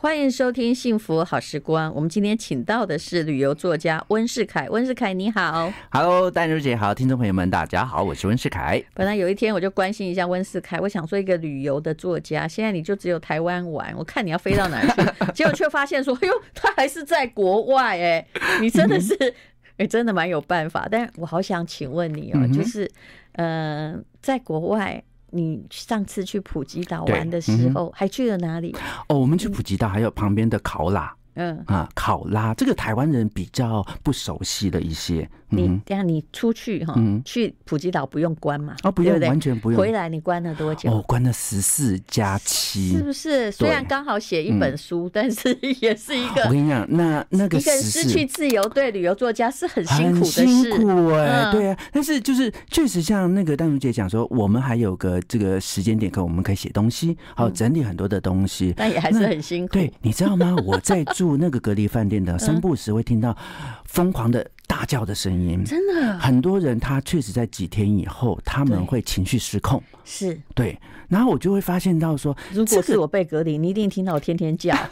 欢迎收听《幸福好时光》。我们今天请到的是旅游作家温世凯。温世凯，你好。Hello，丹如姐好，听众朋友们，大家好，我是温世凯。本来有一天我就关心一下温世凯，我想做一个旅游的作家。现在你就只有台湾玩，我看你要飞到哪去？结果却发现说，哎呦，他还是在国外哎！你真的是，哎，真的蛮有办法。但我好想请问你哦，就是，嗯、呃，在国外。你上次去普吉岛玩的时候，还去了哪里？哦，我们去普吉岛还有旁边的考拉。嗯啊，考拉这个台湾人比较不熟悉的一些。你等下你出去哈，去普吉岛不用关嘛？哦，不用，完全不用。回来你关了多久？哦，关了十四加七，是不是？虽然刚好写一本书，但是也是一个。我跟你讲，那那个一个人失去自由，对旅游作家是很辛苦的事。辛苦哎，对啊。但是就是确实像那个丹如姐讲说，我们还有个这个时间点，可我们可以写东西，好整理很多的东西，但也还是很辛苦。对，你知道吗？我在住那个隔离饭店的 三不时会听到疯狂的大叫的声音，真的，很多人他确实在几天以后他们会情绪失控，是。对，然后我就会发现到说，如果是我被隔离，你一定听到我天天叫。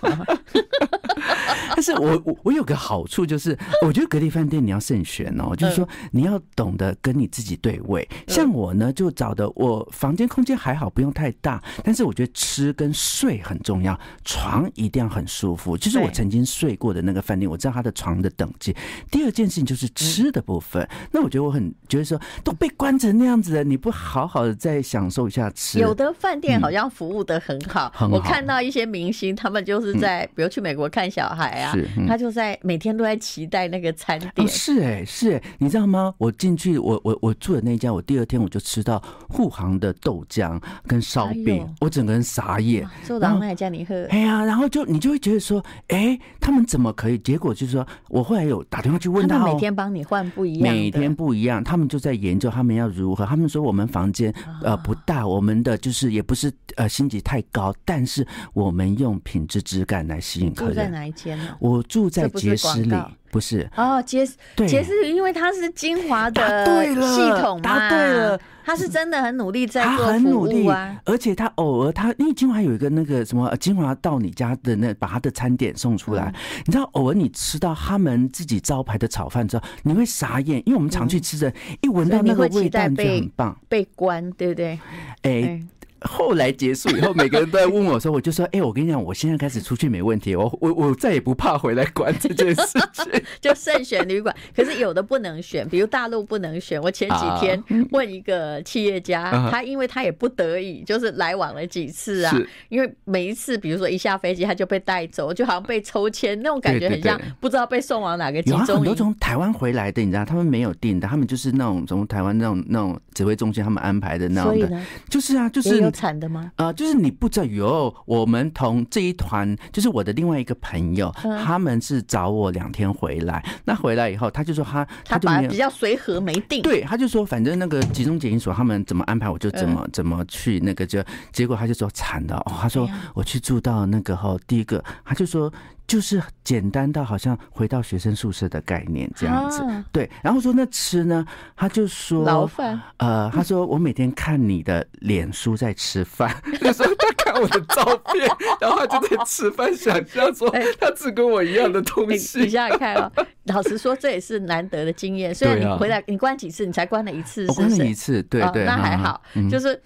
但是我我我有个好处就是，我觉得隔离饭店你要慎选哦，就是说你要懂得跟你自己对位。像我呢，就找的我房间空间还好，不用太大，但是我觉得吃跟睡很重要，床一定要很舒服。就是我曾经睡过的那个饭店，我知道它的床的等级。第二件事情就是吃的部分，那我觉得我很觉得说都被关成那样子了，你不好好的再享受一下吃。有的饭店好像服务的很好，我看到一些明星他们就是在比如去美国看小孩啊。是，他就在每天都在期待那个餐点。哦、是哎、欸，是哎、欸，你知道吗？我进去，我我我住的那家，我第二天我就吃到护航的豆浆跟烧饼，哎、我整个人傻眼。做到那家你喝？哎呀，然后就你就会觉得说，哎、欸，他们怎么可以？结果就是说，我后来有打电话去问他，每天帮你换不一样，每天不一样，他们就在研究他们要如何。他们说我们房间呃不大，我们的就是也不是呃星级太高，但是我们用品质质感来吸引客人。住在哪一间呢？我住在杰斯里，不是。哦，洁洁思，因为他是金华的系统嘛，答对了，他是真的很努力在做服务啊，而且他偶尔他因为金华有一个那个什么金华到你家的那把他的餐点送出来，你知道偶尔你吃到他们自己招牌的炒饭之后，你会傻眼，因为我们常去吃的，一闻到那个味道就很棒，被关对不对？哎。后来结束以后，每个人都在问我说：“我就说，哎、欸，我跟你讲，我现在开始出去没问题，我我我再也不怕回来管这件事情，就慎选旅馆。可是有的不能选，比如大陆不能选。我前几天问一个企业家，啊、他因为他也不得已，就是来往了几次啊，是因为每一次，比如说一下飞机他就被带走，就好像被抽签那种感觉，很像不知道被送往哪个集中营。很多从台湾回来的，你知道，他们没有订的，他们就是那种从台湾那种那种指挥中心他们安排的那种的，就是啊，就是。惨的吗？啊、呃，就是你不知道有我们同这一团，就是我的另外一个朋友，嗯、他们是找我两天回来。那回来以后，他就说他他就比较随和没定，对，他就说反正那个集中检疫所他们怎么安排，我就怎么、嗯、怎么去那个就结果他就说惨了哦，他说我去住到那个后第一个，他就说。就是简单到好像回到学生宿舍的概念这样子，对。然后说那吃呢，他就说牢饭。呃，他说我每天看你的脸书在吃饭，就说他看我的照片，然后他就在吃饭，想象说他只跟我一样的东西。你想想看啊，老实说这也是难得的经验。虽然你回来你关几次，你才关了一次，我关了一次，对对，那还好，就是。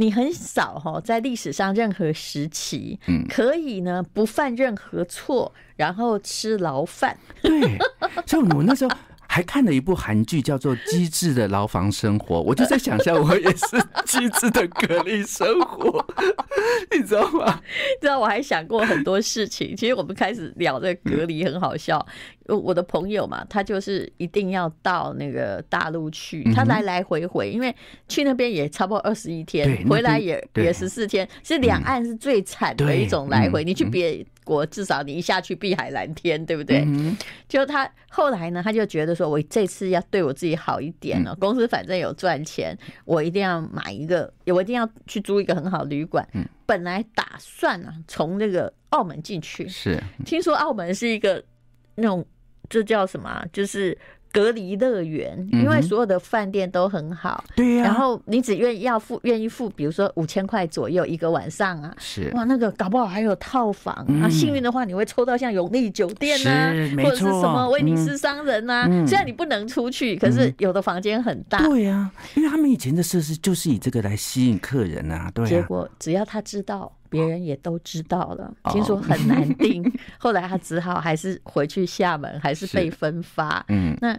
你很少哈，在历史上任何时期，可以呢不犯任何错，然后吃牢饭。对，所以我那时候。还看了一部韩剧，叫做《机智的牢房生活》，我就在想象我也是机智的隔离生活，你知道吗？知道我还想过很多事情。其实我们开始聊这个隔离很好笑。我的朋友嘛，他就是一定要到那个大陆去，他来来回回，因为去那边也差不多二十一天，回来也也十四天。是两岸是最惨的一种来回，你去别。国至少你一下去碧海蓝天，对不对？嗯、就他后来呢，他就觉得说，我这次要对我自己好一点了。嗯、公司反正有赚钱，我一定要买一个，我一定要去租一个很好的旅馆。嗯、本来打算啊，从那个澳门进去，是听说澳门是一个那种这叫什么？就是。隔离乐园，因为所有的饭店都很好，对呀。然后你只愿意要付，愿意付，比如说五千块左右一个晚上啊，是哇，那个搞不好还有套房啊，幸运的话你会抽到像永利酒店啊，或者是什么威尼斯商人啊。虽然你不能出去，可是有的房间很大。对呀，因为他们以前的设施就是以这个来吸引客人啊，对。结果只要他知道。别人也都知道了，听说很难 定，后来他只好还是回去厦门，还是被分发。嗯，那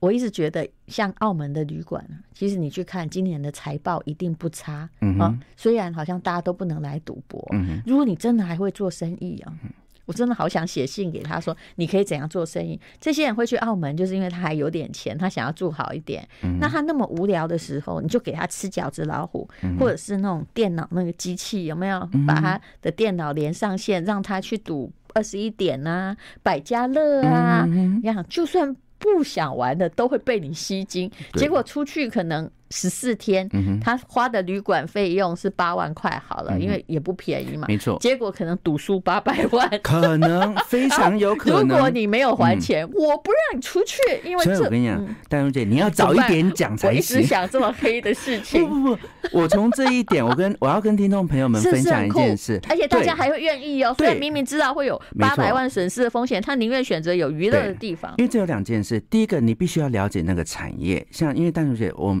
我一直觉得，像澳门的旅馆，其实你去看今年的财报一定不差。嗯啊，虽然好像大家都不能来赌博，嗯，如果你真的还会做生意啊。我真的好想写信给他说，你可以怎样做生意？这些人会去澳门，就是因为他还有点钱，他想要住好一点。那他那么无聊的时候，你就给他吃饺子老虎，或者是那种电脑那个机器，有没有把他的电脑连上线，让他去赌二十一点啊、百家乐啊？你看，就算不想玩的，都会被你吸睛。结果出去可能。十四天，他花的旅馆费用是八万块，好了，因为也不便宜嘛。没错，结果可能赌输八百万，可能非常有可能。如果你没有还钱，我不让你出去，因为所以我跟你讲，戴茹姐，你要早一点讲才行。我一直想这么黑的事情。不不不，我从这一点，我跟我要跟听众朋友们分享一件事，而且大家还会愿意哦。虽然明明知道会有八百万损失的风险，他宁愿选择有娱乐的地方。因为这有两件事，第一个，你必须要了解那个产业，像因为戴茹姐，我。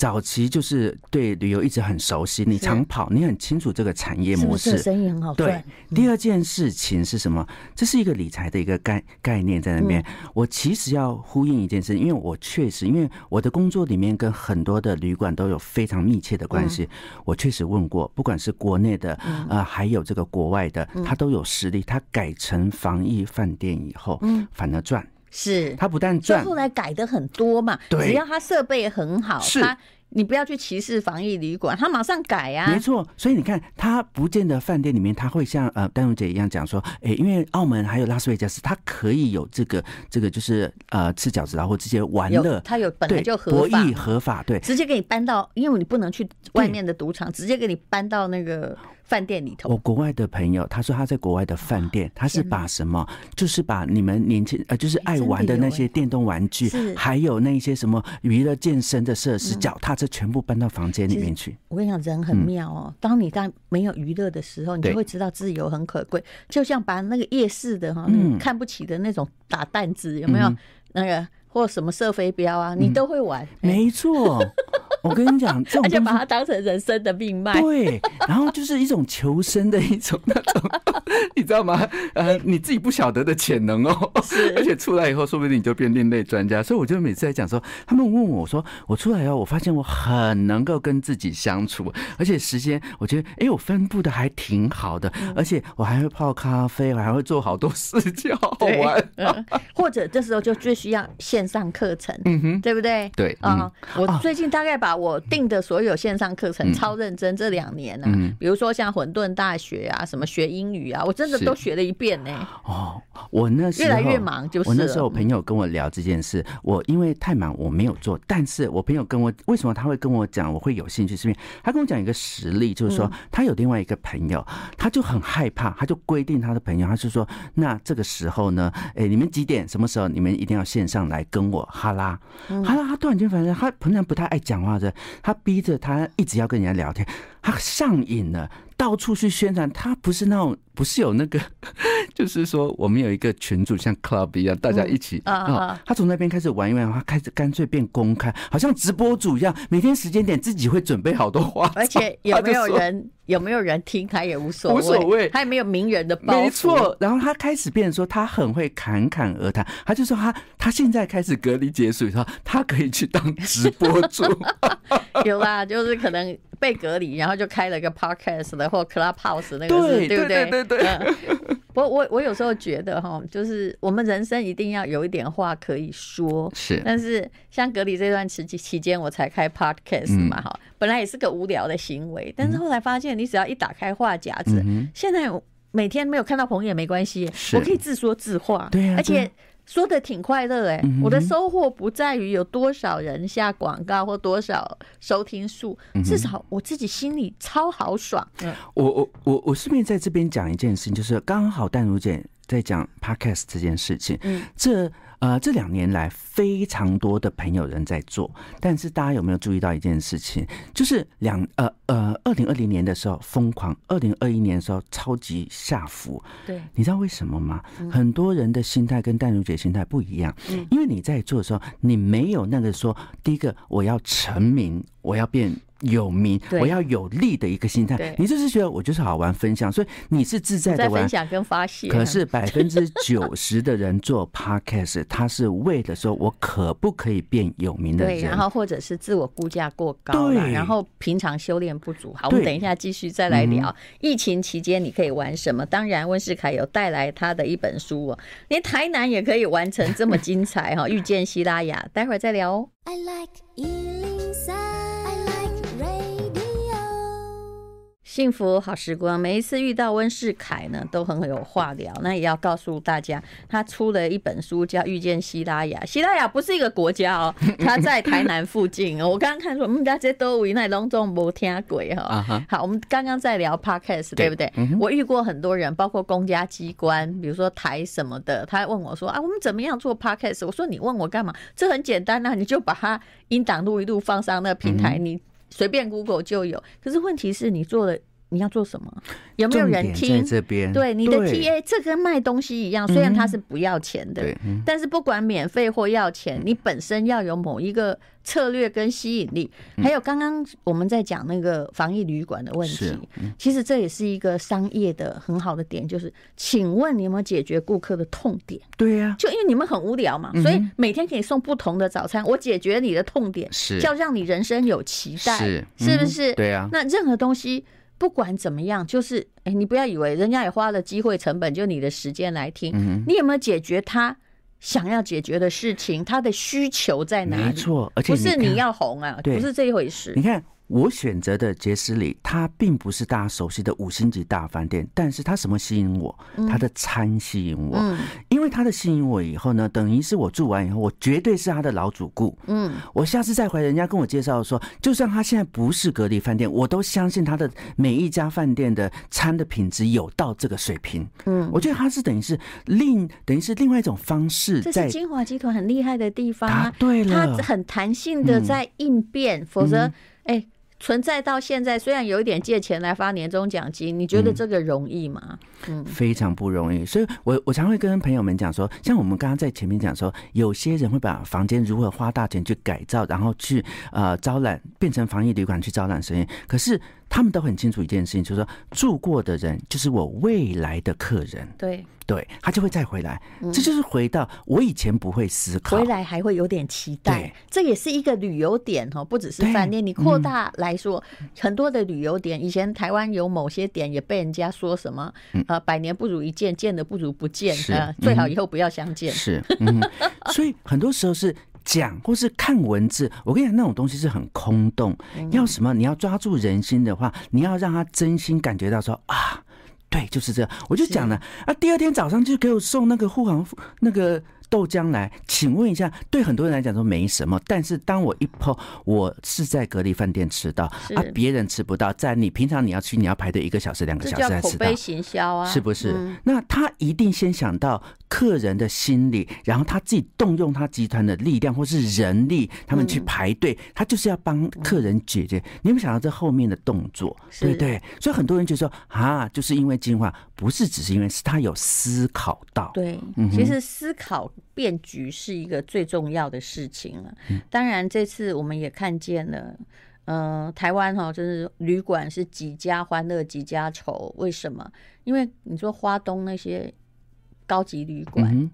早期就是对旅游一直很熟悉，你常跑，你很清楚这个产业模式，生意很好赚。对，第二件事情是什么？这是一个理财的一个概概念在那边。我其实要呼应一件事，因为我确实，因为我的工作里面跟很多的旅馆都有非常密切的关系。我确实问过，不管是国内的呃，还有这个国外的，他都有实力。他改成防疫饭店以后，嗯反而赚。是，他不但赚，后来改的很多嘛。对，只要他设备很好，是他你不要去歧视防疫旅馆，他马上改呀、啊。没错，所以你看，他不见得饭店里面他会像呃戴茹姐一样讲说，哎、欸，因为澳门还有拉斯维加斯，他可以有这个这个就是呃吃饺子然后这些玩乐，他有本来就合法，博弈合法，对，直接给你搬到，因为你不能去外面的赌场，直接给你搬到那个。饭店里头，我国外的朋友他说他在国外的饭店，他是把什么，就是把你们年轻呃，就是爱玩的那些电动玩具，还有那些什么娱乐健身的设施、脚踏车，全部搬到房间里面去。我跟你讲，人很妙哦。当你在没有娱乐的时候，你就会知道自由很可贵。就像把那个夜市的哈，看不起的那种打弹子有没有？那个或什么射飞镖啊，你都会玩。没错。我跟你讲，这种 而且把它当成人生的命脉。对，然后就是一种求生的一种那种，你知道吗？呃，你自己不晓得的潜能哦。是，而且出来以后，说不定你就变另类专家。所以我就每次在讲说，他们问我说，我出来以后，我发现我很能够跟自己相处，而且时间，我觉得，哎，我分布的还挺好的，而且我还会泡咖啡，我还会做好多事情，好好玩。嗯，或者这时候就最需要线上课程，嗯哼，对不对？对啊，我最近大概把。我订的所有线上课程超认真，这两年呢，比如说像混沌大学啊，什么学英语啊，我真的都学了一遍呢。哦，我那时候越来越忙，就是我那时候朋友跟我聊这件事，我因为太忙我没有做，但是我朋友跟我为什么他会跟我讲我会有兴趣，是因为他跟我讲一个实例，就是说他有另外一个朋友，他就很害怕，他就规定他的朋友，他就说那这个时候呢，哎，你们几点什么时候你们一定要线上来跟我哈拉。哈拉，他突然间反正他平常不太爱讲话他逼着他一直要跟人家聊天，他上瘾了，到处去宣传。他不是那种，不是有那个，就是说我们有一个群组，像 club 一样，大家一起啊。他从那边开始玩一玩，他开始干脆变公开，好像直播主一样，每天时间点自己会准备好多话。而且有没有人有没有人听他也无所谓，无所谓，他也没有名人的包袱。没错。然后他开始变成说，他很会侃侃而谈。他就说他他现在开始隔离结束以后，他可以去当直播主。有啦，就是可能被隔离，然后就开了个 podcast 的或 Clubhouse 那个是，对不对？对对对。我我我有时候觉得哈，就是我们人生一定要有一点话可以说。是。但是像隔离这段期期间，我才开 podcast 嘛，哈，本来也是个无聊的行为，但是后来发现，你只要一打开话匣子，现在每天没有看到朋友也没关系，我可以自说自话。对啊。而且。说的挺快乐哎，我的收获不在于有多少人下广告或多少收听数，至少我自己心里超豪爽。我我我我顺便在这边讲一件事情，就是刚好淡如姐。在讲 Podcast 这件事情。嗯，这呃这两年来非常多的朋友人在做，但是大家有没有注意到一件事情？就是两呃呃二零二零年的时候疯狂，二零二一年的时候超级下浮。对，你知道为什么吗？很多人的心态跟淡如姐心态不一样。嗯，因为你在做的时候，你没有那个说，第一个我要成名，我要变。有名，我要有利的一个心态。你就是觉得我就是好玩分享，所以你是自在的玩分享跟发泄。可是百分之九十的人做 podcast，他是为了说我可不可以变有名的人，对，然后或者是自我估价过高了，然后平常修炼不足。好，我们等一下继续再来聊。疫情期间你可以玩什么？当然，温世凯有带来他的一本书哦，连台南也可以完成这么精彩哈！遇见希拉雅，待会儿再聊哦。I like 幸福好时光，每一次遇到温世凯呢，都很有话聊。那也要告诉大家，他出了一本书，叫《遇见希拉雅》。希拉雅不是一个国家哦，他在台南附近哦。我刚刚看说，嗯，大家都以那隆重没听鬼哈。好，我们刚刚在聊 Podcast，对不对？我遇过很多人，包括公家机关，比如说台什么的，他问我说啊，我们怎么样做 Podcast？我说你问我干嘛？这很简单呐，你就把它音档录一录，放上那个平台，你。随便 Google 就有，可是问题是你做了，你要做什么？有没有人听？这边对你的 TA，这跟卖东西一样，虽然它是不要钱的，但是不管免费或要钱，你本身要有某一个策略跟吸引力。还有刚刚我们在讲那个防疫旅馆的问题，其实这也是一个商业的很好的点，就是请问你有没有解决顾客的痛点？对呀，就因为你们很无聊嘛，所以每天可以送不同的早餐，我解决你的痛点，是要让你人生有期待，是不是？对呀，那任何东西。不管怎么样，就是哎，你不要以为人家也花了机会成本，就你的时间来听，嗯、你有没有解决他想要解决的事情？他的需求在哪里？没错，而且不是你要红啊，不是这一回事。你看。我选择的杰斯里，它并不是大家熟悉的五星级大饭店，但是它什么吸引我？它的餐吸引我，因为它的吸引我以后呢，等于是我住完以后，我绝对是他的老主顾。嗯，我下次再回人家跟我介绍说，就算他现在不是隔离饭店，我都相信他的每一家饭店的餐的品质有到这个水平。嗯，我觉得它是等于是另等于是另外一种方式，这是晶华集团很厉害的地方啊。对了，它很弹性的在应变，否则哎。存在到现在，虽然有一点借钱来发年终奖金，你觉得这个容易吗？嗯，非常不容易。所以我我常会跟朋友们讲说，像我们刚刚在前面讲说，有些人会把房间如何花大钱去改造，然后去呃招揽变成防疫旅馆去招揽生意，可是。他们都很清楚一件事情，就是说住过的人就是我未来的客人，对对，他就会再回来。这就是回到我以前不会思考，回来还会有点期待。这也是一个旅游点哦，不只是饭店。你扩大来说，很多的旅游点，以前台湾有某些点也被人家说什么呃，百年不如一见，见的不如不见，呃，最好以后不要相见。是，所以很多时候是。讲或是看文字，我跟你讲，那种东西是很空洞。要什么？你要抓住人心的话，你要让他真心感觉到说啊，对，就是这样。我就讲了啊，第二天早上就给我送那个护航那个。豆浆来，请问一下，对很多人来讲说没什么，但是当我一碰，我是在隔离饭店吃到是啊，别人吃不到，在你平常你要去，你要排队一个小时、两个小时才吃到，口碑行销啊，是不是？嗯、那他一定先想到客人的心理，然后他自己动用他集团的力量或是人力，他们去排队，嗯、他就是要帮客人解决。你有没有想到这后面的动作？是对不对？所以很多人就说啊，就是因为晶华，不是只是因为是他有思考到，对，嗯、其实思考。变局是一个最重要的事情了。当然，这次我们也看见了，呃，台湾哈，就是旅馆是几家欢乐几家愁。为什么？因为你说花东那些高级旅馆。嗯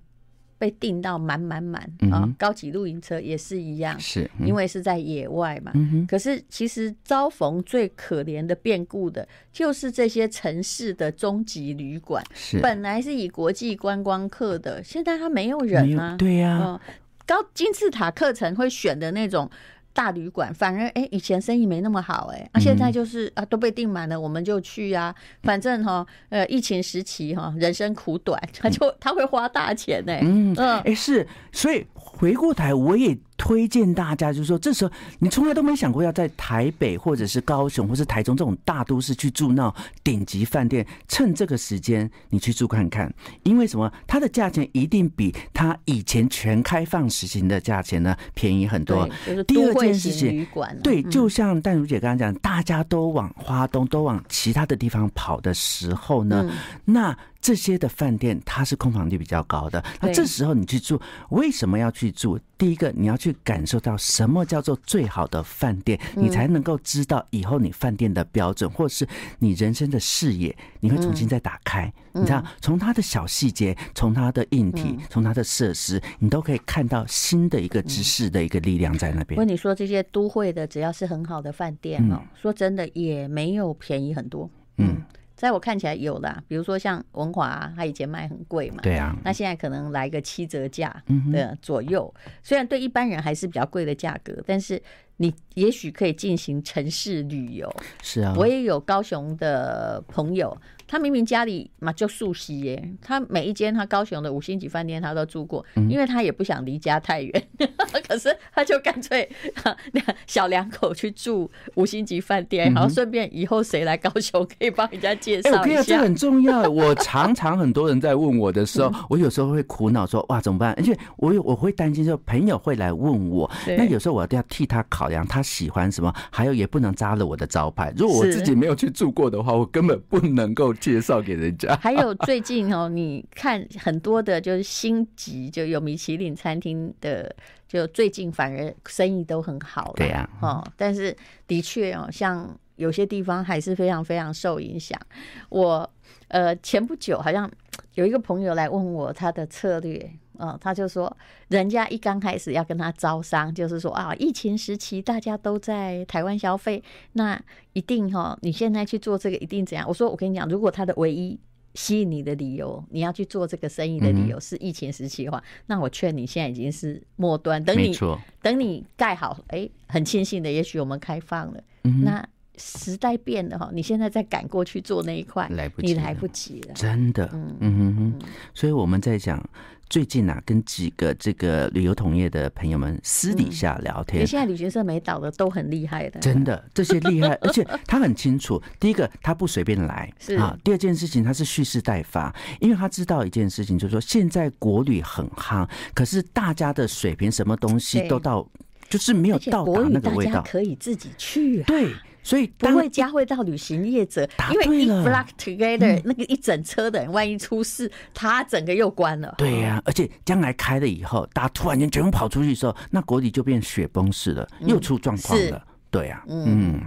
被订到满满满啊！高级露营车也是一样，是因为是在野外嘛。可是其实遭逢最可怜的变故的，就是这些城市的中级旅馆，是本来是以国际观光客的，现在他没有人啊。对呀，高金字塔课程会选的那种。大旅馆反而哎、欸，以前生意没那么好哎、欸，啊，现在就是啊，都被订满了，我们就去啊。反正哈，呃，疫情时期哈，人生苦短，他就他会花大钱哎、欸。嗯嗯，哎、欸、是，所以回过头，我也推荐大家，就是说，这时候你从来都没想过要在台北或者是高雄或是台中这种大都市去住那种顶级饭店，趁这个时间你去住看看，因为什么？它的价钱一定比它以前全开放实行的价钱呢便宜很多。第二件事情，啊、对，就像淡如姐刚刚讲，大家都往花东、都往其他的地方跑的时候呢，嗯、那。这些的饭店它是空房率比较高的，那这时候你去住，为什么要去住？第一个你要去感受到什么叫做最好的饭店，你才能够知道以后你饭店的标准，或是你人生的视野，你会重新再打开。你知道，从它的小细节，从它的硬体，从它的设施，你都可以看到新的一个知识的一个力量在那边。不过你说这些都会的，只要是很好的饭店哦，说真的也没有便宜很多。嗯。在我看起来有的，比如说像文华，它以前卖很贵嘛，对啊，那现在可能来个七折价的左右，虽然对一般人还是比较贵的价格，但是你也许可以进行城市旅游。是啊，我也有高雄的朋友。他明明家里嘛就素悉耶，他每一间他高雄的五星级饭店他都住过，因为他也不想离家太远，可是他就干脆 小两口去住五星级饭店，然后顺便以后谁来高雄可以帮人家介绍一下。这很重要。我常常很多人在问我的时候，我有时候会苦恼说哇怎么办？而且我有我会担心说朋友会来问我，那有时候我都要替他考量他喜欢什么，还有也不能扎了我的招牌。如果我自己没有去住过的话，我根本不能够。介绍给人家，还有最近哦，你看很多的，就是星级就有米其林餐厅的，就最近反而生意都很好了。对呀，哦，但是的确哦，像有些地方还是非常非常受影响。我呃前不久好像有一个朋友来问我他的策略。嗯，他就说，人家一刚开始要跟他招商，就是说啊，疫情时期大家都在台湾消费，那一定哈，你现在去做这个一定怎样？我说，我跟你讲，如果他的唯一吸引你的理由，你要去做这个生意的理由是疫情时期的话，那我劝你现在已经是末端，等你等你盖好，哎，很庆幸的，也许我们开放了，那时代变了哈，你现在再赶过去做那一块，来不及，你来不及了，真的，嗯嗯哼，所以我们在讲。最近啊，跟几个这个旅游同业的朋友们私底下聊天，嗯、现在旅行社没倒的都很厉害的，真的，这些厉害，而且他很清楚，第一个他不随便来。是。啊，第二件事情他是蓄势待发，因为他知道一件事情，就是说现在国旅很夯，可是大家的水平什么东西都到，就是没有到达那个味道，可以自己去、啊，对。所以不会加会到旅行业者，因为一 block together，那个一整车的人，万一出事，他整个又关了。对呀，而且将来开了以后，大家突然间全部跑出去的时候，那国旅就变雪崩式了，又出状况了。对呀，嗯。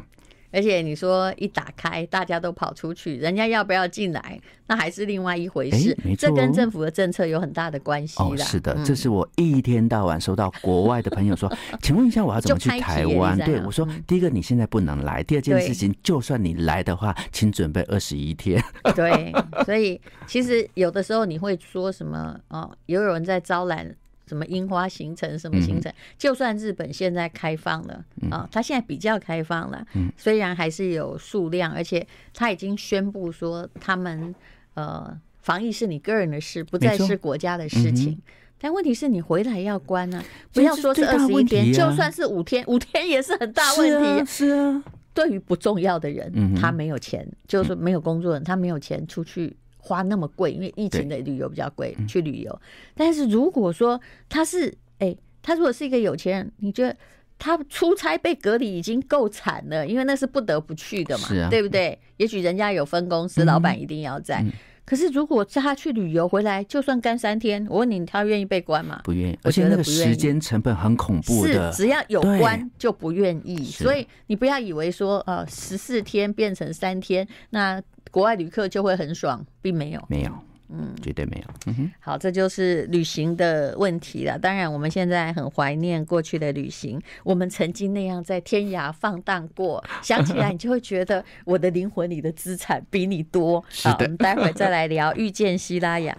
而且你说一打开，大家都跑出去，人家要不要进来，那还是另外一回事。欸、这跟政府的政策有很大的关系。哦，是的，这是我一天到晚收到国外的朋友说，请问一下，我要怎么去台湾？对我说，第一个你现在不能来，第二件事情，就算你来的话，请准备二十一天。对，所以其实有的时候你会说什么哦，也有人在招揽。什么樱花行程，什么行程？就算日本现在开放了啊，它现在比较开放了，虽然还是有数量，而且他已经宣布说，他们呃防疫是你个人的事，不再是国家的事情。但问题是你回来要关啊，不要说是二十一天，就算是五天，五天也是很大问题。是啊，对于不重要的人，他没有钱，就是没有工作人，他没有钱出去。花那么贵，因为疫情的旅游比较贵，去旅游。但是如果说他是，哎，他如果是一个有钱人，你觉得他出差被隔离已经够惨了，因为那是不得不去的嘛，对不对？也许人家有分公司，老板一定要在。可是如果叫他去旅游回来，就算干三天，我问你，他愿意被关吗？不愿意，而且那个时间成本很恐怖的。是，只要有关就不愿意。所以你不要以为说，呃，十四天变成三天，那。国外旅客就会很爽，并没有，没有，嗯，绝对没有。嗯哼，好，这就是旅行的问题了。当然，我们现在很怀念过去的旅行，我们曾经那样在天涯放荡过。想起来，你就会觉得我的灵魂里的资产比你多。好，我们待会再来聊遇见希拉雅。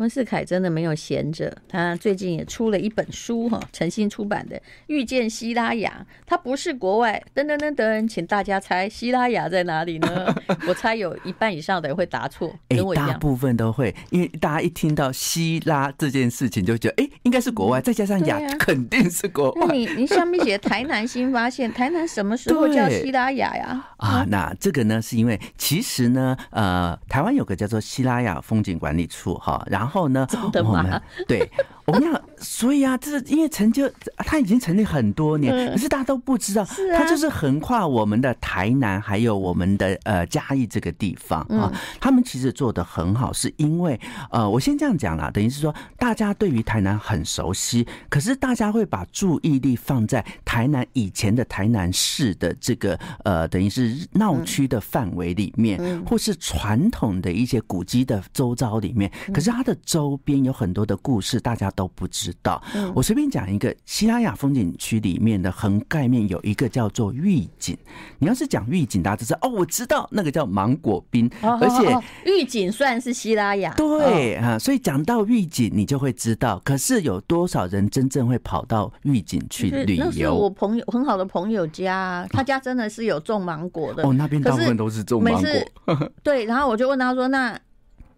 温世凯真的没有闲着，他最近也出了一本书哈，诚心出版的《遇见希拉雅》，他不是国外，噔噔噔噔，请大家猜希拉雅在哪里呢？我猜有一半以上的人会答错，跟我一样，大部分都会，因为大家一听到希拉这件事情，就觉得哎，应该是国外，再加上雅，肯定是国外。那你你上面写台南新发现，台南什么时候叫希拉雅呀？啊，那这个呢，是因为其实呢，呃，台湾有个叫做希拉雅风景管理处哈，然后。然后呢，我们对 我们要，所以啊，这是因为成就，他已经成立很多年，可是大家都不知道，他就是横跨我们的台南，还有我们的呃嘉义这个地方啊。他们其实做的很好，是因为呃，我先这样讲啦，等于是说，大家对于台南很熟悉，可是大家会把注意力放在台南以前的台南市的这个呃，等于是闹区的范围里面，或是传统的一些古迹的周遭里面，可是它的。周边有很多的故事，大家都不知道。我随便讲一个，西拉雅风景区里面的横盖面有一个叫做玉井。你要是讲玉井，大家就知道哦，我知道那个叫芒果冰，而且玉井算是西拉雅。对啊，所以讲到玉井，你就会知道。可是有多少人真正会跑到玉井去旅游？那是我朋友很好的朋友家，他家真的是有种芒果的。哦，那边大部分都是种芒果。对，然后我就问他说：“那？”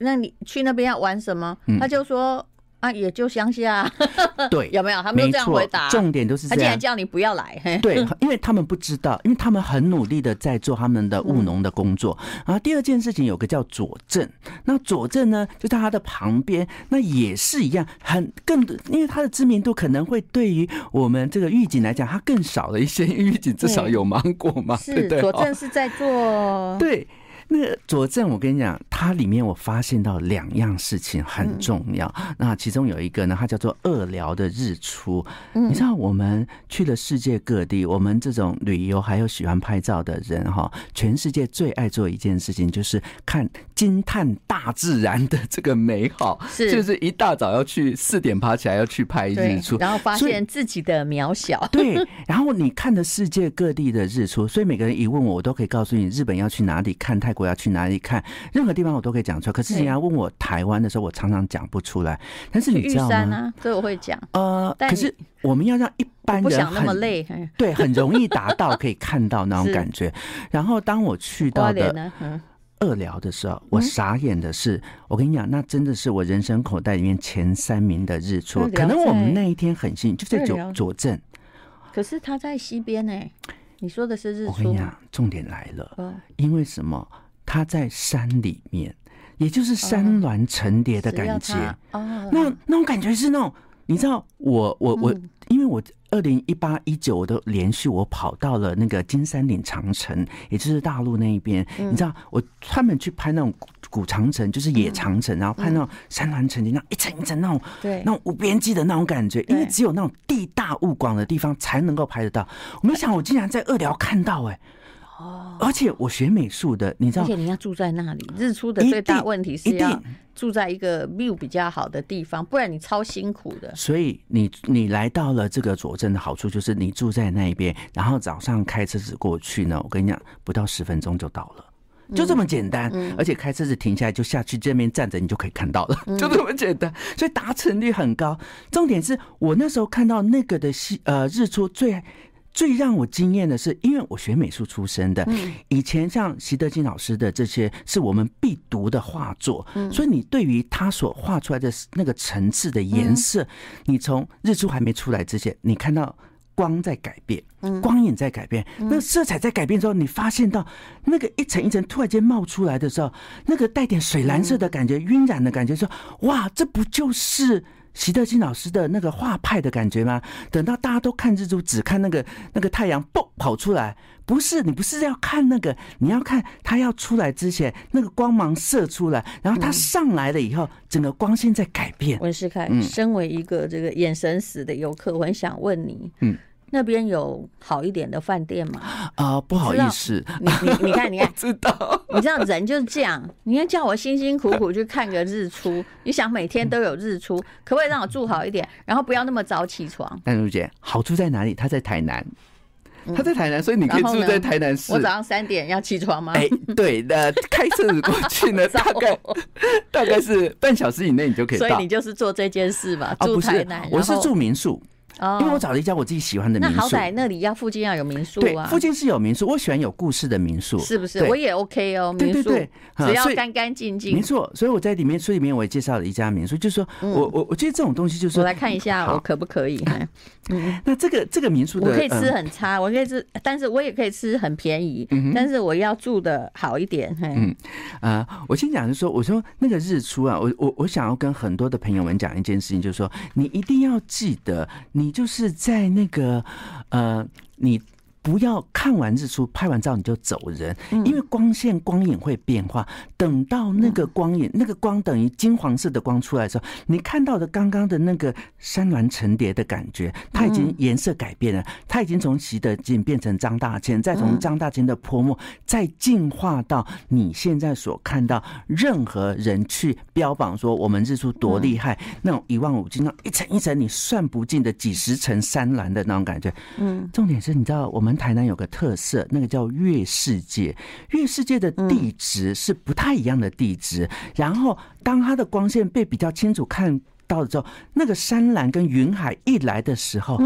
那你去那边要玩什么？他就说啊，也就乡下。对，有没有？他们都这样回答。重点都是这样。他竟然叫你不要来。对，因为他们不知道，因为他们很努力的在做他们的务农的工作。然后第二件事情有个叫佐证，那佐证呢就在他的旁边，那也是一样，很更因为他的知名度可能会对于我们这个狱警来讲，他更少了一些。狱警至少有芒果嘛，对对。左镇是在做 对。那个左镇，我跟你讲，它里面我发现到两样事情很重要。那其中有一个呢，它叫做恶聊的日出。你知道，我们去了世界各地，我们这种旅游还有喜欢拍照的人哈，全世界最爱做一件事情就是看惊叹大自然的这个美好，是就是一大早要去四点爬起来要去拍日出，然后发现自己的渺小。对，然后你看的世界各地的日出，所以每个人一问我，我都可以告诉你日本要去哪里看泰国。我要去哪里看？任何地方我都可以讲出来。可是人家问我台湾的时候，我常常讲不出来。但是你知道吗？所以我会讲。呃，可是我们要让一般人不想那么累，对，很容易达到可以看到那种感觉。然后当我去到的二聊的时候，我傻眼的是，我跟你讲，那真的是我人生口袋里面前三名的日出。可能我们那一天很幸运，就在左左镇。可是他在西边呢。你说的是日出。我跟你讲，重点来了，因为什么？它在山里面，也就是山峦层叠的感觉。哦，那那种感觉是那种，你知道，我我我，因为我二零一八一九我都连续我跑到了那个金山岭长城，也就是大陆那一边。你知道，我专门去拍那种古长城，就是野长城，然后拍那种山峦层叠，那一层一层那种，对，那种无边际的那种感觉。因为只有那种地大物广的地方才能够拍得到。我没想，我竟然在二寮看到，哎。哦，而且我学美术的，你知道，而且你要住在那里，日出的最大问题是要住在一个 view 比较好的地方，不然你超辛苦的。所以你你来到了这个佐证的好处就是你住在那边，然后早上开车子过去呢，我跟你讲，不到十分钟就到了，就这么简单。而且开车子停下来就下去这边站着，你就可以看到了，就这么简单。所以达成率很高。重点是我那时候看到那个的西呃日出最。最让我惊艳的是，因为我学美术出身的，以前像习德金老师的这些是我们必读的画作，所以你对于他所画出来的那个层次的颜色，你从日出还没出来之前，你看到光在改变，光影在改变，那色彩在改变之后，你发现到那个一层一层突然间冒出来的时候，那个带点水蓝色的感觉，晕染的感觉，说哇，这不就是？席德金老师的那个画派的感觉吗？等到大家都看日出，只看那个那个太阳嘣跑出来，不是，你不是要看那个，你要看它要出来之前那个光芒射出来，然后它上来了以后，整个光线在改变。文世凯，身为一个这个眼神死的游客，我很想问你，嗯。那边有好一点的饭店吗？啊，不好意思，你你你看，你看，知道，你知道人就是这样。你要叫我辛辛苦苦去看个日出，你想每天都有日出，可不可以让我住好一点，然后不要那么早起床？但如姐，好处在哪里？他在台南，他在台南，所以你可以住在台南市。我早上三点要起床吗？哎，对，那开车子过去呢，大概大概是半小时以内你就可以到。所以你就是做这件事嘛，住台南。我是住民宿。因为我找了一家我自己喜欢的民宿，那好歹那里要附近要有民宿啊。对，附近是有民宿，我喜欢有故事的民宿，是不是？我也 OK 哦，民宿，对。对，只要干干净净。没错，所以我在里面书里面我也介绍了一家民宿，就是说我我我觉得这种东西就是我来看一下，我可不可以？嗯，那这个这个民宿我可以吃很差，我可以吃，但是我也可以吃很便宜，但是我要住的好一点。嗯。啊，我先讲就是说，我说那个日出啊，我我我想要跟很多的朋友们讲一件事情，就是说你一定要记得，你你就是在。那个，呃，你。不要看完日出，拍完照你就走人，因为光线光影会变化。等到那个光影，那个光等于金黄色的光出来的时候，你看到的刚刚的那个山峦层叠的感觉，它已经颜色改变了，它已经从习德进变成张大千，再从张大千的泼墨，再进化到你现在所看到任何人去标榜说我们日出多厉害，那种一望无际，那一层一层你算不尽的几十层山峦的那种感觉。嗯，重点是你知道我们。台南有个特色，那个叫月世界。月世界的地质是不太一样的地质，然后当它的光线被比较清楚看到的时候，那个山岚跟云海一来的时候。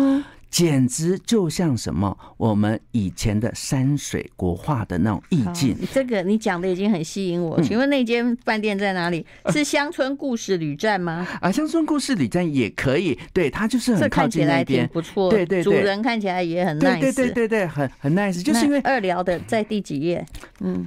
简直就像什么我们以前的山水国画的那种意境。这个你讲的已经很吸引我。请问那间饭店在哪里？是乡村故事旅站吗？啊，乡村故事旅站也可以。对，它就是很靠近那边，挺不错。对对对，主人看起来也很 nice。对对对对，很很 nice。就是因为二聊的在第几页？嗯。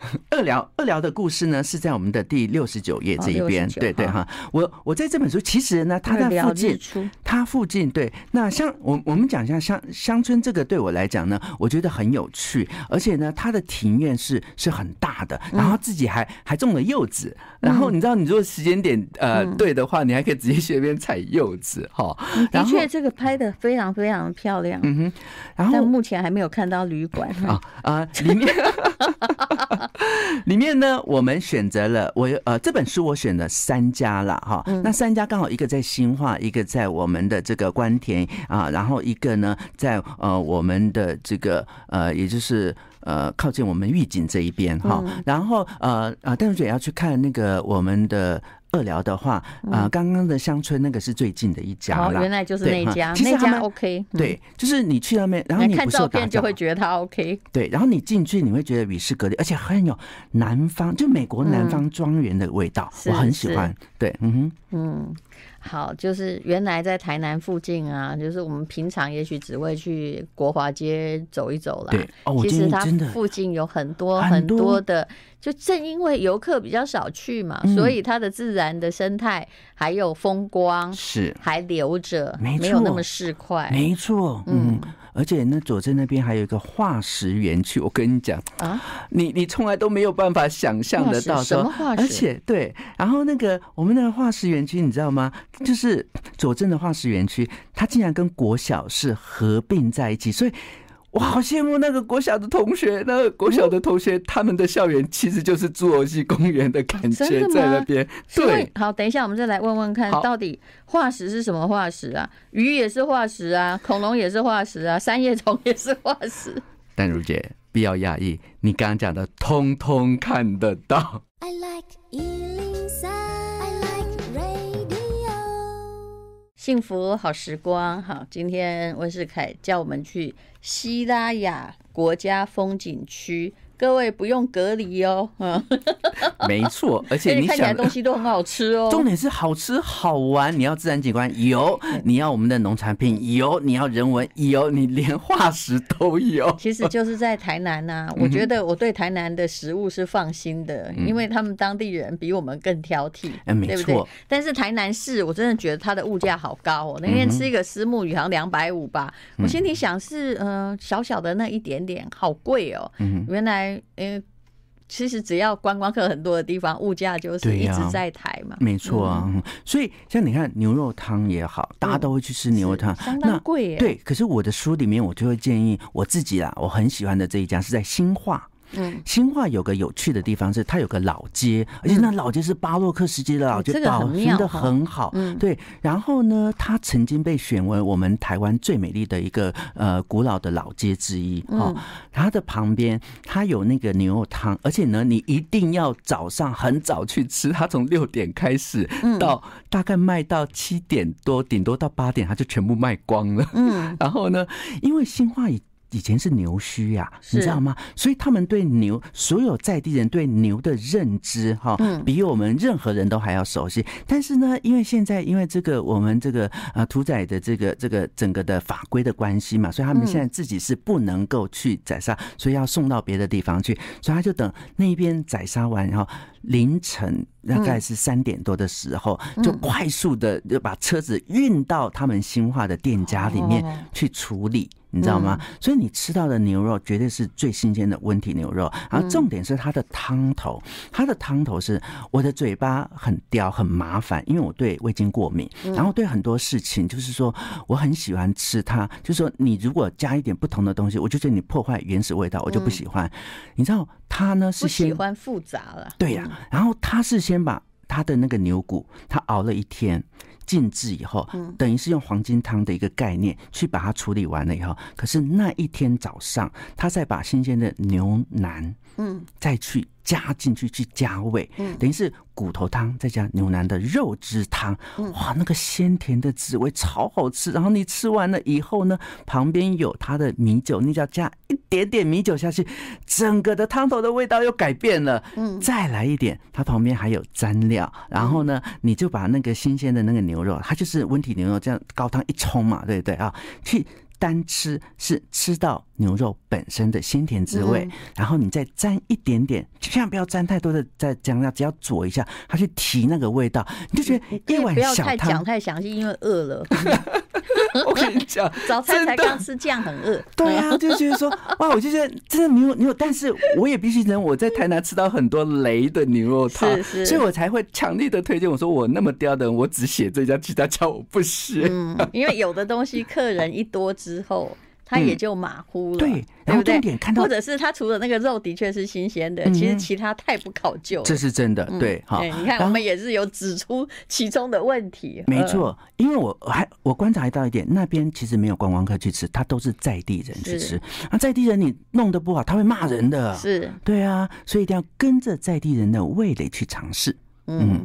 二聊二聊的故事呢，是在我们的第六十九页这一边，对对哈。我我在这本书其实呢，它在附近，它附近对。那像我我们讲一下乡乡村这个，对我来讲呢，我觉得很有趣，而且呢，它的庭院是是很大的，然后自己还还种了柚子，然后你知道，你如果时间点呃对的话，你还可以直接去那边采柚子哈。的确，这个拍的非常非常漂亮。嗯哼，然后目前还没有看到旅馆啊啊里面。里面呢，我们选择了我呃这本书我选了三家了哈，那三家刚好一个在新化，一个在我们的这个官田啊，然后一个呢在呃我们的这个呃也就是呃靠近我们玉井这一边哈，然后呃啊但是也要去看那个我们的。二寮的话，啊，刚刚的乡村那个是最近的一家啦，原来就是那家，那家 OK。对，就是你去那边，然后你看照片就会觉得它 OK。对，然后你进去你会觉得与世隔离，而且很有南方，就美国南方庄园的味道，我很喜欢。对，嗯哼，嗯。好，就是原来在台南附近啊，就是我们平常也许只会去国华街走一走啦。对，哦，其实它附近有很多很多的，就正因为游客比较少去嘛，所以它的自然的生态还有风光是还留着，没有那么市侩。没错，嗯。而且那佐镇那边还有一个化石园区，我跟你讲啊，你你从来都没有办法想象得到什么化石，而且对，然后那个我们那个化石园区，你知道吗？就是佐镇的化石园区，它竟然跟国小是合并在一起，所以。我好羡慕那个国小的同学，那个国小的同学，他们的校园其实就是侏罗纪公园的感觉在那边。对，好，等一下我们再来问问看，到底化石是什么化石啊？鱼也是化石啊，恐龙也是化石啊，三叶虫也是化石。但如姐，不要讶异，你刚刚讲的通通看得到。I like 幸福好时光，好，今天温世凯叫我们去西拉雅国家风景区。各位不用隔离哦，嗯，没错，而且你看起来东西都很好吃哦。重点是好吃好玩，你要自然景观有，你要我们的农产品有，你要人文有，你连化石都有。其实就是在台南 呐，我觉得我对台南的食物是放心的，因为他们当地人比我们更挑剔，对不对？但是台南市我真的觉得它的物价好高哦。那天吃一个虱目鱼好像两百五吧，我心里想是嗯小小的那一点点好贵哦，原来。嗯，其实只要观光客很多的地方，物价就是一直在抬嘛。没错啊，所以像你看牛肉汤也好，大家都会去吃牛肉汤，相当贵。对，可是我的书里面我就会建议我自己啦，我很喜欢的这一家是在新化。嗯，新化有个有趣的地方是，它有个老街，而且那老街是巴洛克时期的老街，保存的很好。嗯，对。然后呢，它曾经被选为我们台湾最美丽的一个呃古老的老街之一。哦，它的旁边它有那个牛肉汤，而且呢，你一定要早上很早去吃，它从六点开始到大概卖到七点多，顶多到八点，它就全部卖光了。嗯，然后呢，因为新化以以前是牛墟呀，你知道吗？所以他们对牛，所有在地人对牛的认知，哈，比我们任何人都还要熟悉。但是呢，因为现在因为这个我们这个呃屠宰的这个这个整个的法规的关系嘛，所以他们现在自己是不能够去宰杀，所以要送到别的地方去，所以他就等那边宰杀完，然后凌晨大概是三点多的时候，就快速的就把车子运到他们新化的店家里面去处理。你知道吗？所以你吃到的牛肉绝对是最新鲜的温体牛肉。然后重点是它的汤头，它的汤头是我的嘴巴很刁很麻烦，因为我对味精过敏，然后对很多事情就是说我很喜欢吃它。就是说你如果加一点不同的东西，我就觉得你破坏原始味道，我就不喜欢。你知道它呢是喜欢复杂了，对呀。然后他是先把他的那个牛骨，他熬了一天。静置以后，等于是用黄金汤的一个概念去把它处理完了以后，可是那一天早上，他再把新鲜的牛腩，嗯，再去。加进去去加味，嗯等于是骨头汤再加牛腩的肉汁汤，哇，那个鲜甜的滋味超好吃。然后你吃完了以后呢，旁边有它的米酒，你只要加一点点米酒下去，整个的汤头的味道又改变了。嗯，再来一点，它旁边还有蘸料，然后呢，你就把那个新鲜的那个牛肉，它就是温体牛肉，这样高汤一冲嘛，对不对啊？去。单吃是吃到牛肉本身的鲜甜滋味，然后你再沾一点点，千万不要沾太多的再酱料，只要佐一下，它去提那个味道，你就觉得一碗小汤。不要太讲太详细，因为饿了。我跟你讲，早餐才刚吃，这样很饿。对啊，就觉得说 哇，我就觉得真的牛牛，但是我也必须认，我在台南吃到很多雷的牛肉汤，所以我才会强力的推荐。我说我那么刁的人，我只写这家，其他家我不写。嗯，因为有的东西客人一多之后。他也就马虎了，对，然后重点看到，或者是他除了那个肉的确是新鲜的，其实其他太不考究，这是真的，对，好，你看我们也是有指出其中的问题，没错，因为我还我观察到一点，那边其实没有观光客去吃，他都是在地人去吃，那在地人你弄得不好，他会骂人的，是。对啊，所以一定要跟着在地人的味蕾去尝试，嗯。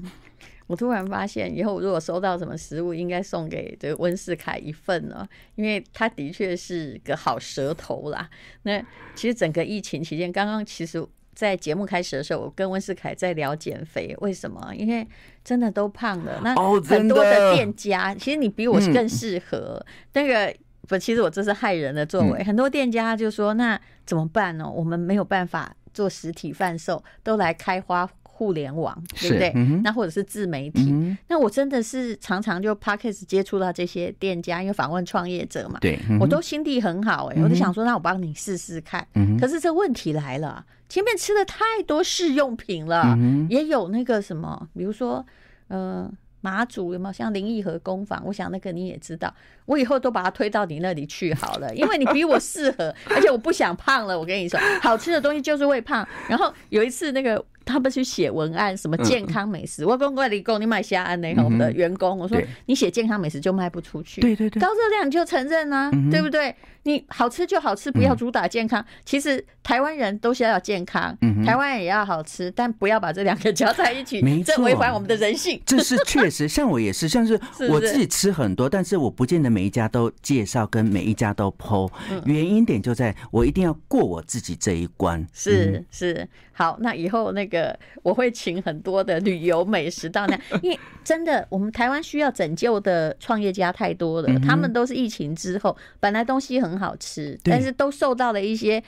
我突然发现，以后如果收到什么食物，应该送给这个温世凯一份哦，因为他的确是个好舌头啦。那其实整个疫情期间，刚刚其实，在节目开始的时候，我跟温世凯在聊减肥，为什么？因为真的都胖了。那很多的店家，其实你比我更适合。那个不，其实我这是害人的作为。很多店家就说：“那怎么办呢？我们没有办法做实体贩售，都来开花。”互联网对不对？嗯、那或者是自媒体、嗯，那我真的是常常就 Podcast 接触到这些店家，因为访问创业者嘛，对、嗯，我都心地很好哎、我就想说，那我帮你试试看、嗯。可是这问题来了，前面吃了太多试用品了、嗯，也有那个什么，比如说，呃，马祖有没有像林义和工坊？我想那个你也知道，我以后都把它推到你那里去好了，因为你比我适合，而且我不想胖了。我跟你说，好吃的东西就是会胖。然后有一次那个。他们去写文案，什么健康美食？嗯、我跟过理工，你买虾安呢？我们的员工，我说你写健康美食就卖不出去。对对对，高热量你就承认啊、嗯，对不对？你好吃就好吃，不要主打健康。嗯、其实台湾人都需要健康，嗯、台湾人也要好吃，但不要把这两个加在一起，这违反我们的人性。这是确实，像我也是，像是我自己吃很多，但是我不见得每一家都介绍，跟每一家都 po。原因点就在我一定要过我自己这一关。是是，好，那以后那个我会请很多的旅游美食到那，因为真的我们台湾需要拯救的创业家太多了，他们都是疫情之后本来东西很。好吃，但是都受到了一些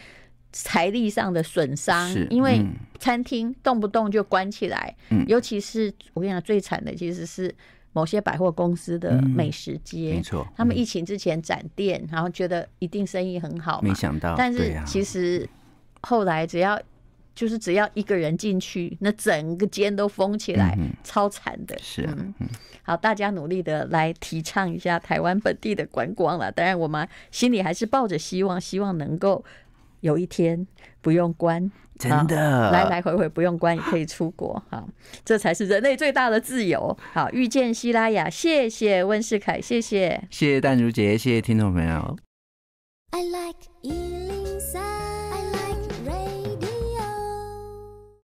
财力上的损伤，因为餐厅动不动就关起来。尤其是我跟你讲，最惨的其实是某些百货公司的美食街，没错，他们疫情之前展店，然后觉得一定生意很好，没想到，但是其实后来只要。就是只要一个人进去那整个间都封起来超惨的。是啊好大家努力的来提倡一下台湾本地的观光了当然我们心里还是抱着希望希望能够有一天不用关真的。来来回回不用关也可以出国哈。这才是人类最大的自由。好遇见希拉雅谢谢温世凯谢谢。谢谢淡如洁谢谢听众朋友。